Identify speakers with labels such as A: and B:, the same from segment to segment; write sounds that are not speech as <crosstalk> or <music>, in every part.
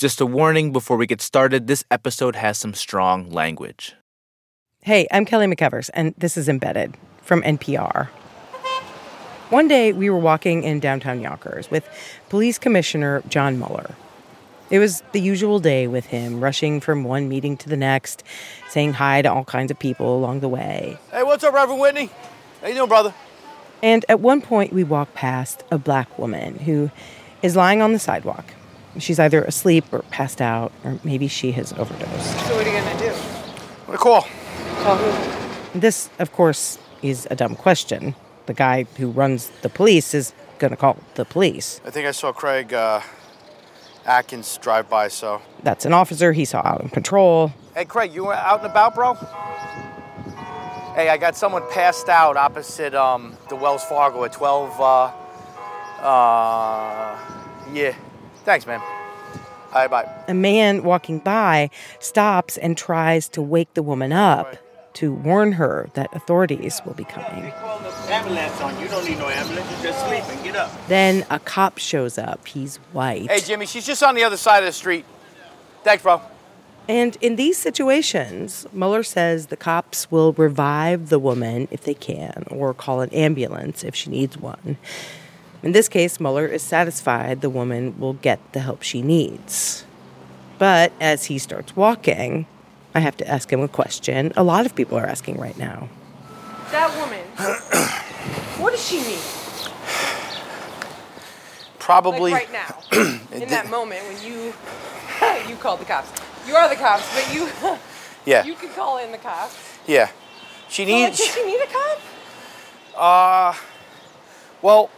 A: Just a warning before we get started this episode has some strong language.
B: Hey, I'm Kelly McEvers, and this is Embedded from NPR. One day, we were walking in downtown Yonkers with Police Commissioner John Mueller. It was the usual day with him, rushing from one meeting to the next, saying hi to all kinds of people along the way.
C: Hey, what's up, Reverend Whitney? How you doing, brother?
B: And at one point, we walk past a black woman who is lying on the sidewalk. She's either asleep or passed out, or maybe she has overdosed.
D: So what are you gonna do?
C: What a call.
D: Call who?
B: This, of course, is a dumb question. The guy who runs the police is going to call the police.
C: I think I saw Craig uh, Atkins drive by, so.
B: That's an officer he saw out on patrol.
C: Hey, Craig, you were out and about, bro? Hey, I got someone passed out opposite um, the Wells Fargo at 12. Uh, uh, yeah. Thanks, man. All right, bye.
B: A man walking by stops and tries to wake the woman up to warn her that authorities will be coming.
E: Call the ambulance on you. You don't need no ambulance. You're just. Get up.
B: Then a cop shows up. He's white.
C: Hey, Jimmy, she's just on the other side of the street. Thanks, bro.
B: And in these situations, Mueller says the cops will revive the woman if they can, or call an ambulance if she needs one. In this case, Mueller is satisfied the woman will get the help she needs. But as he starts walking, I have to ask him a question a lot of people are asking right now.
D: That woman. <clears throat> what does she need?
C: Probably.
D: Like right now, <clears throat> in that moment when you <laughs> you called the cops. You are the cops, but you <laughs>
C: Yeah.
D: you could call in the cops.
C: Yeah. She
D: So, like,
C: needs.
D: does she need a cop?
C: Uh, well,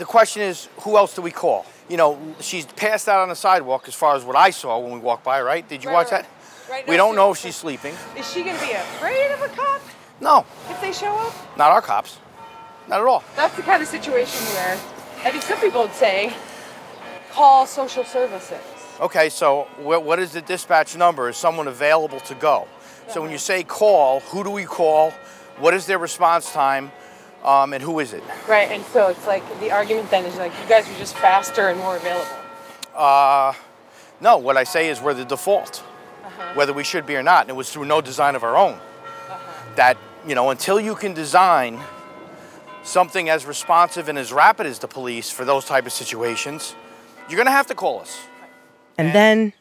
C: the question is, who else do we call? You know, she's passed out on the sidewalk as far as what I saw when we walked by, right? Did you
D: Right,
C: watch
D: right.
C: that?
D: Right,
C: we don't know if she's sleeping.
D: Is she gonna be afraid of a cop
C: No,
D: if they show up?
C: not our cops. Not at all.
D: That's the kind of situation where I think some people would say call social services.
C: Okay, so what is the dispatch number? Is someone available to go? So when uh-huh. you say call, who do we call? What is their response time? Um, and who is it?
D: Right, and so it's like the argument then is like you guys are just faster and more available.
C: Uh, no, what I say is we're the default, whether we should be or not. And it was through no design of our own. That, you know, until you can design something as responsive and as rapid as the police for those type of situations, you're going to have to call us.
B: And then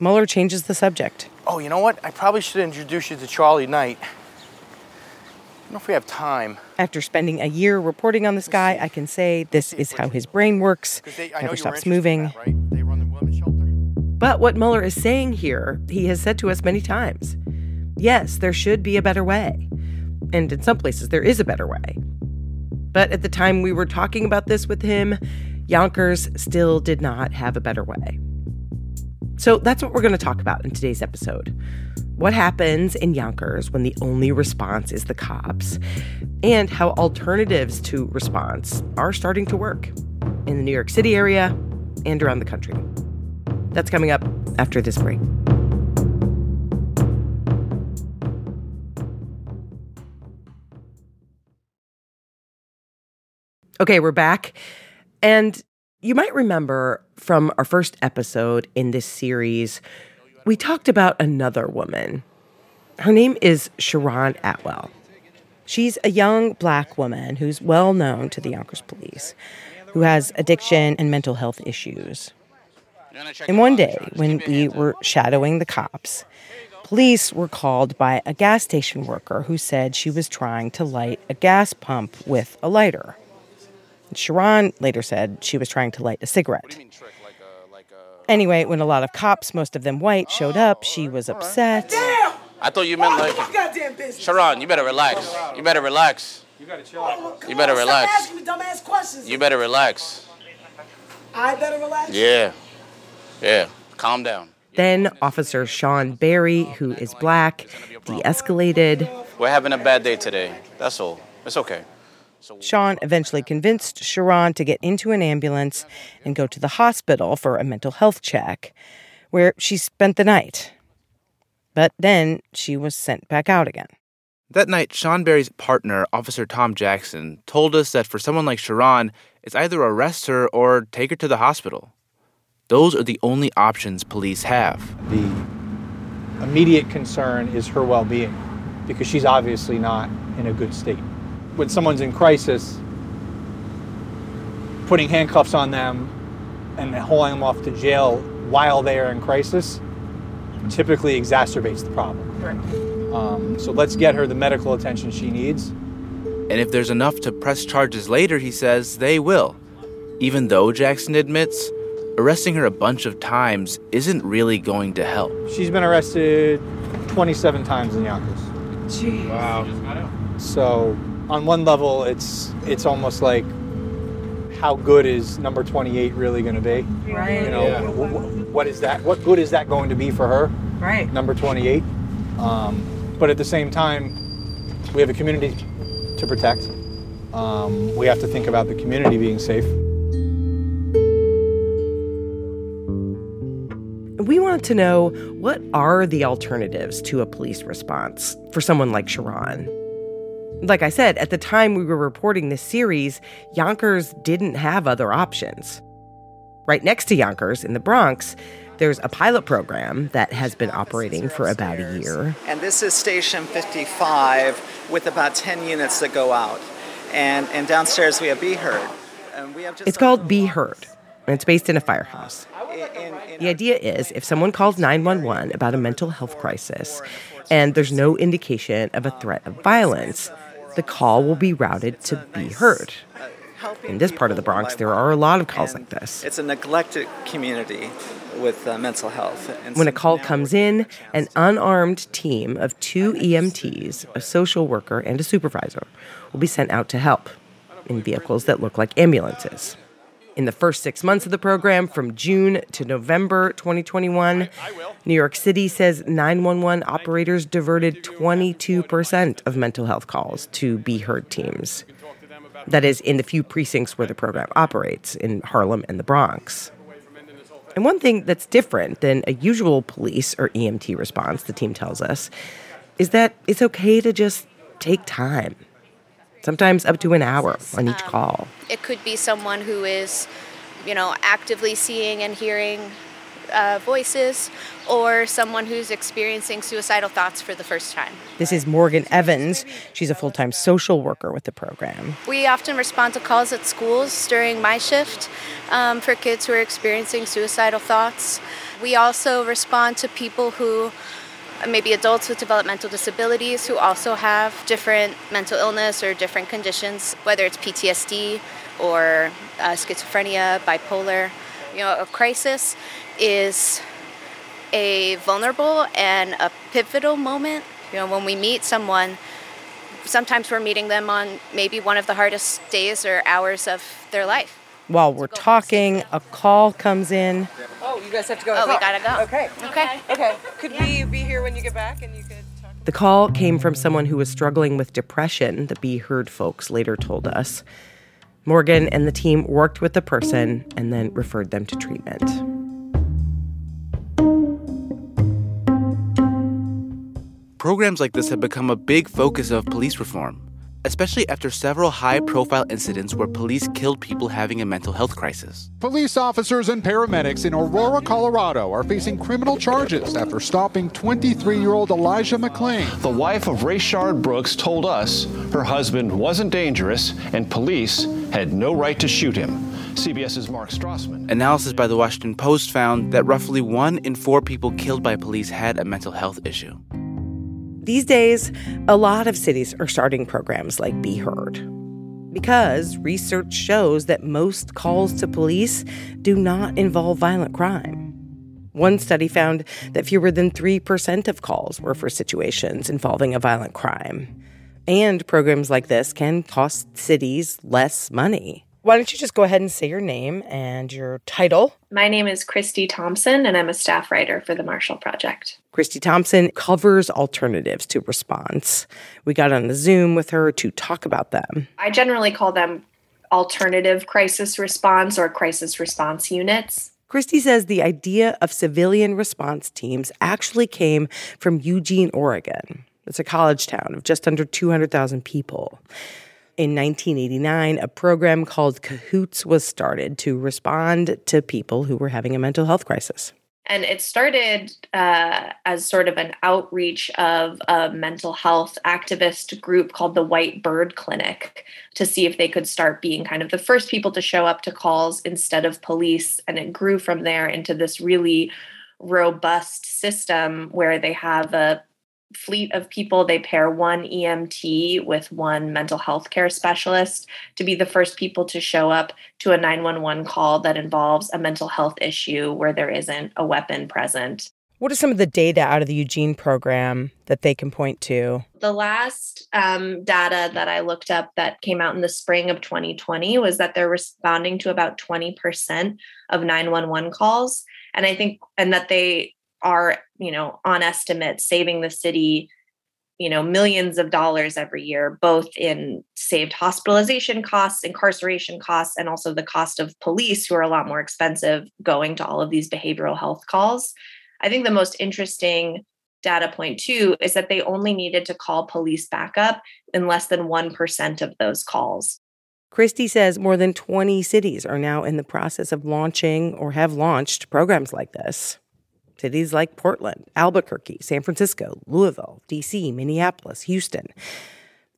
B: Mueller changes the subject.
C: Oh, you know what? I probably should introduce you to Charlie Knight. I don't know if we have time.
B: After spending a year reporting on this guy, I can say this is how his brain works.
C: they-
B: Never stops moving.
C: that, right? They run the shelter.
B: But what Mueller is saying here, he has said to us many times yes, there should be a better way. And in some places, there is a better way. But at the time we were talking about this with him, Yonkers still did not have a better way. So that's what we're going to talk about in today's episode. What happens in Yonkers when the only response is the cops, and how alternatives to response are starting to work in the New York City area and around the country. That's coming up after this break. Okay, we're back. And you might remember from our first episode in this series, we talked about another woman. Her name is Sharon Atwell. She's a young black woman who's well known to the Yonkers police, who has addiction and mental health issues. And one day, when we were shadowing the cops, police were called by a gas station worker who said she was trying to light a gas pump with a lighter. Sharon later said she was trying to light a cigarette. Anyway, when a lot of cops, most of them white, showed up, oh, she was upset.
E: I thought you meant like.
F: goddamn business.
E: Sharon, you better relax. You better relax.
F: You
E: better
F: Stop
E: relax.
F: asking me dumbass questions.
E: You better relax.
F: I better relax.
E: Yeah. Yeah. Calm down.
B: Then Officer Sean Barry, who is black, de escalated.
E: We're having a bad day today. That's all. It's okay.
B: Sean eventually convinced Sharon to get into an ambulance and go to the hospital for a mental health check, where she spent the night. But then she was sent back out again.
A: That night, Sean Barry's partner, Officer Tom Jackson, told us that for someone like Sharon, it's either arrest her or take her to the hospital. those are the only options police have.
G: The immediate concern is her well being because she's obviously not in a good state. When someone's in crisis, putting handcuffs on them and hauling them off to jail while they are in crisis typically exacerbates the problem. Um, so let's get her the medical attention she needs.
A: And if there's enough to press charges later, he says they will. Even though Jackson admits arresting her a bunch of times isn't really going to help.
G: She's been arrested 27 times in Yonkers.
B: Jeez.
G: Wow. So on one level, it's it's almost like how good is number 28 really going to be?
B: Right.
G: You know, wh- wh- what is that? What good is that going to be for her?
B: Right.
G: Number 28. Um, but at the same time, we have a community to protect. Um, we have to think about the community being safe.
B: We wanted to know what are the alternatives to a police response for someone like Sharon? Like I said, at the time we were reporting this series, Yonkers didn't have other options. Right next to Yonkers in the Bronx, there's a pilot program that has been operating for about a year.
H: And this is station 55 with about 10 units that go out. And, and downstairs we have Be Heard. And we have just
B: It's called Be Heard, and it's based in a firehouse. The idea is if someone calls 911 about a mental health crisis and there's no indication of a threat of violence, the call will be routed to be heard. In this part of the Bronx, there are a lot of calls like this.
H: It's a neglected community with uh, mental health. And
B: When a call comes in, an unarmed team of two EMTs, a social worker, and a supervisor will be sent out to help in vehicles that look like ambulances. In the first six months of the program, from June to November 2021, New York City says 911 operators diverted 22% of mental health calls to Be Heard teams. That is, in the few precincts where the program operates, in Harlem and the Bronx. And one thing that's different than a usual police or EMT response, the team tells us, is that it's okay to just take time. Sometimes up to an hour on each call.
I: It could be someone who is, you know, actively seeing and hearing uh, voices, or someone who's experiencing suicidal thoughts for the first time.
B: This is Morgan Evans. She's a full time social worker with the program.
I: We often respond to calls at schools during my shift um, for kids who are experiencing suicidal thoughts. We also respond to people who maybe adults with developmental disabilities who also have different mental illness or different conditions, whether it's PTSD or uh, schizophrenia, bipolar. You know, a crisis is a vulnerable and a pivotal moment. You know, when we meet someone, sometimes we're meeting them on maybe one of the hardest days or hours of their life.
B: While we're talking, a call comes in.
D: Oh, you guys have to go.
I: Oh, we gotta go.
D: Okay.
I: Okay.
D: Okay. Could we be here when you get back and you could talk?
B: The call came from someone who was struggling with depression, the Be Heard folks later told us. Morgan and the team worked with the person and then referred them to treatment.
A: Programs like this have become a big focus of police reform, especially after several high profile incidents where police killed people having a mental health crisis.
J: Police officers and paramedics in Aurora, Colorado are facing criminal charges after stopping 23 year old Elijah McClain.
K: The wife of Rayshard Brooks told us her husband wasn't dangerous and police had no right to shoot him. CBS's Mark Strassmann.
A: Analysis by the Washington Post found that roughly one in four people killed by police had a mental health issue.
B: These days, a lot of cities are starting programs like Be Heard. Because research shows that most calls to police do not involve violent crime. One study found that fewer than 3% of calls were for situations involving a violent crime. And programs like this can cost cities less money. Why don't you just go ahead and say your name and your title?
L: My name is Christie Thompson, and I'm a staff writer for the Marshall Project.
B: Christie Thompson covers alternatives to response. We got on the Zoom with her to talk about them.
L: I generally call them alternative crisis response or crisis response units.
B: Christie says the idea of civilian response teams actually came from Eugene, Oregon. It's a college town of just under 200,000 people. In 1989, a program called Cahoots was started to respond to people who were having a mental health crisis.
L: And it started uh, as sort of an outreach of a mental health activist group called the White Bird Clinic to see if they could start being kind of the first people to show up to calls instead of police. And it grew from there into this really robust system where they have a fleet of people. They pair one EMT with one mental health care specialist to be the first people to show up to a 911 call that involves a mental health issue where there isn't a weapon present.
B: What are some of the data out of the Eugene program that they can point to?
L: The last um, data that I looked up that came out in the spring of 2020 was that they're responding to about 20% of 911 calls. And I think, and that they are, you know, on estimate saving the city, you know, millions of dollars every year, both in saved hospitalization costs, incarceration costs, and also the cost of police, who are a lot more expensive going to all of these behavioral health calls. I think the most interesting data point too is that they only needed to call police backup in less than 1% of those calls.
B: Christie says more than 20 cities are now in the process of launching or have launched programs like this. Cities like Portland, Albuquerque, San Francisco, Louisville, DC, Minneapolis, Houston.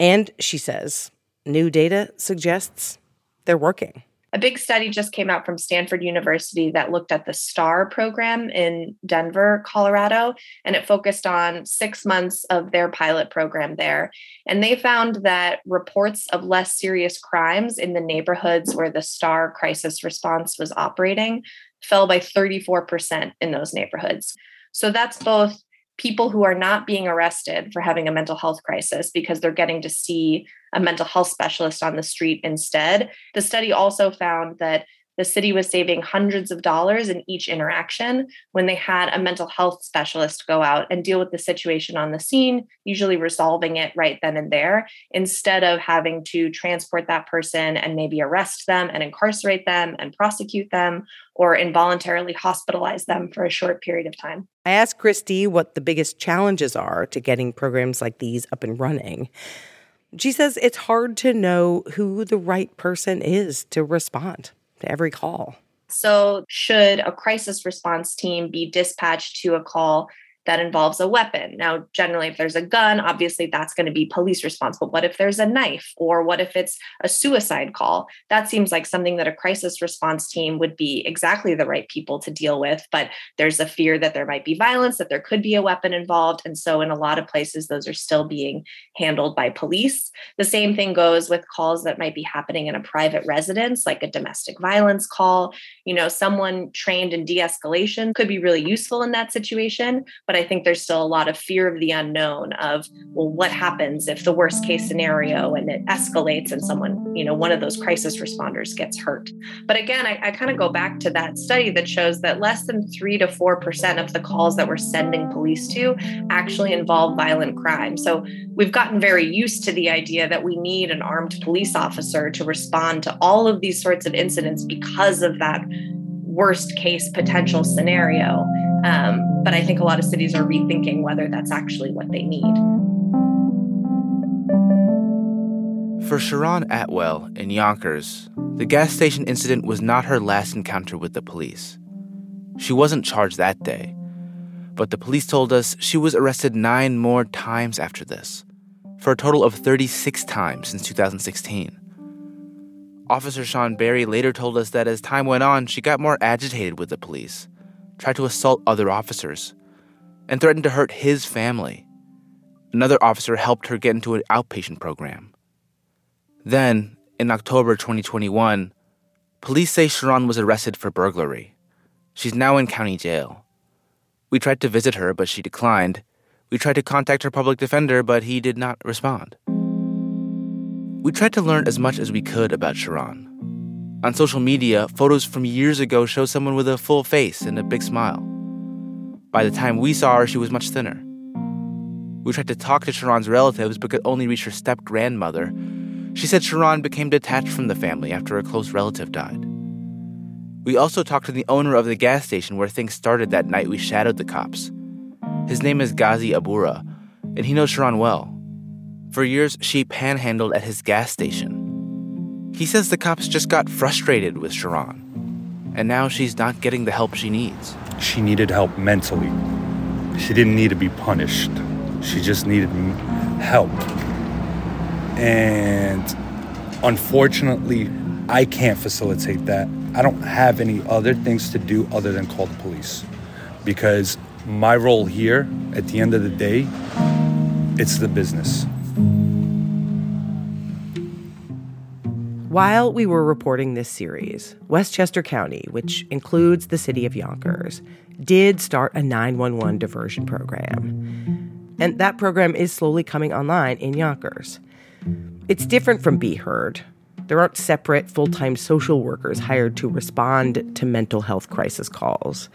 B: And she says new data suggests they're working.
L: A big study just came out from Stanford University that looked at the STAR program in Denver, Colorado, and it focused on six months of their pilot program there. And they found that reports of less serious crimes in the neighborhoods where the STAR crisis response was operating fell by 34% in those neighborhoods. So that's both people who are not being arrested for having a mental health crisis because they're getting to see a mental health specialist on the street instead. The study also found that the city was saving hundreds of dollars in each interaction when they had a mental health specialist go out and deal with the situation on the scene, usually resolving it right then and there, instead of having to transport that person and maybe arrest them and incarcerate them and prosecute them or involuntarily hospitalize them for a short period of time.
B: I asked Christie what the biggest challenges are to getting programs like these up and running. She says it's hard to know who the right person is to respond to every call.
L: So, should a crisis response team be dispatched to a call that involves a weapon. Now, generally, if there's a gun, obviously that's going to be police response. But what if there's a knife or what if it's a suicide call? That seems like something that a crisis response team would be exactly the right people to deal with. But there's a fear that there might be violence, that there could be a weapon involved. And so, in a lot of places, those are still being handled by police. The same thing goes with calls that might be happening in a private residence, like a domestic violence call. You know, someone trained in de escalation could be really useful in that situation. But I think there's still a lot of fear of the unknown of, well, what happens if the worst case scenario and it escalates and someone, you know, one of those crisis responders gets hurt. But again, I, I kind of go back to that study that shows that less than three to 4% of the calls that we're sending police to actually involve violent crime. So we've gotten very used to the idea that we need an armed police officer to respond to all of these sorts of incidents because of that worst case potential scenario. Um, but I think a lot of cities are rethinking whether that's actually what they need.
A: For Sharon Atwell in Yonkers, the gas station incident was not her last encounter with the police. She wasn't charged that day, but the police told us she was arrested nine more times after this, for a total of 36 times since 2016. Officer Sean Berry later told us that as time went on, she got more agitated with the police, tried to assault other officers, and threatened to hurt his family. Another officer helped her get into an outpatient program. Then, in October 2021, police say Sharon was arrested for burglary. She's now in county jail. We tried to visit her, but she declined. We tried to contact her public defender, but he did not respond. We tried to learn as much as we could about Sharon. On social media, photos from years ago show someone with a full face and a big smile. By the time we saw her, she was much thinner. We tried to talk to Sharon's relatives but could only reach her step grandmother. She said Sharon became detached from the family after a close relative died. We also talked to the owner of the gas station where things started that night we shadowed the cops. His name is Ghazi Abura, and he knows Sharon well. For years, she panhandled at his gas station. He says the cops just got frustrated with Sharon, and now she's not getting the help she needs.
M: She needed help mentally. She didn't need to be punished. She just needed help. And unfortunately, I can't facilitate that. I don't have any other things to do other than call the police. Because my role here, at the end of the day, it's the business.
B: While we were reporting this series, Westchester County, which includes the city of Yonkers, did start a 911 diversion program. And that program is slowly coming online in Yonkers. It's different from Be Heard. There aren't separate full time social workers hired to respond to mental health crisis calls.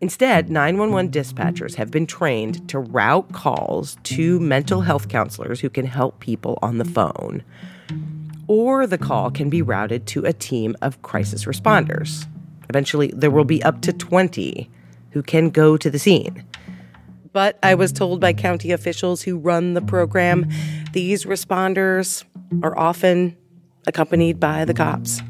B: Instead, 911 dispatchers have been trained to route calls to mental health counselors who can help people on the phone. Or the call can be routed to a team of crisis responders. Eventually, there will be up to 20 who can go to the scene. But I was told by county officials who run the program, these responders are often accompanied by the cops.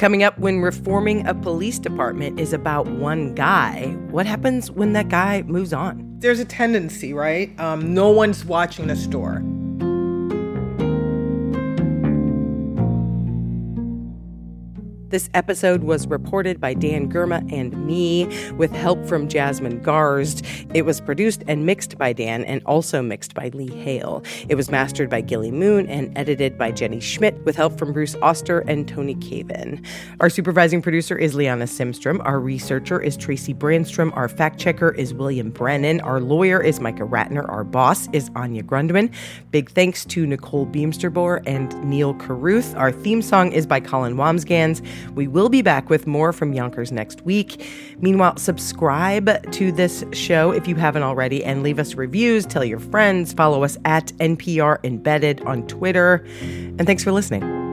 B: Coming up, when reforming a police department is about one guy, what happens when that guy moves on?
N: There's a tendency, right? Um, no one's watching the store.
B: This episode was reported by Dan Girma and me with help from Jasmine Garsd. It was produced and mixed by Dan and also mixed by Lee Hale. It was mastered by Gilly Moon and edited by Jenny Schmidt with help from Bruce Auster and Tony Cavin. Our supervising producer is Liana Simstrom. Our researcher is Tracy Brandstrom. Our fact checker is William Brennan. Our lawyer is Micah Ratner. Our boss is Anya Grundmann. Big thanks to Nicole Beemsterboer and Neil Carruth. Our theme song is by Colin Wambsgans. We will be back with more from Yonkers next week. Meanwhile, subscribe to this show if you haven't already and leave us reviews, tell your friends, follow us at NPR Embedded on Twitter. And thanks for listening.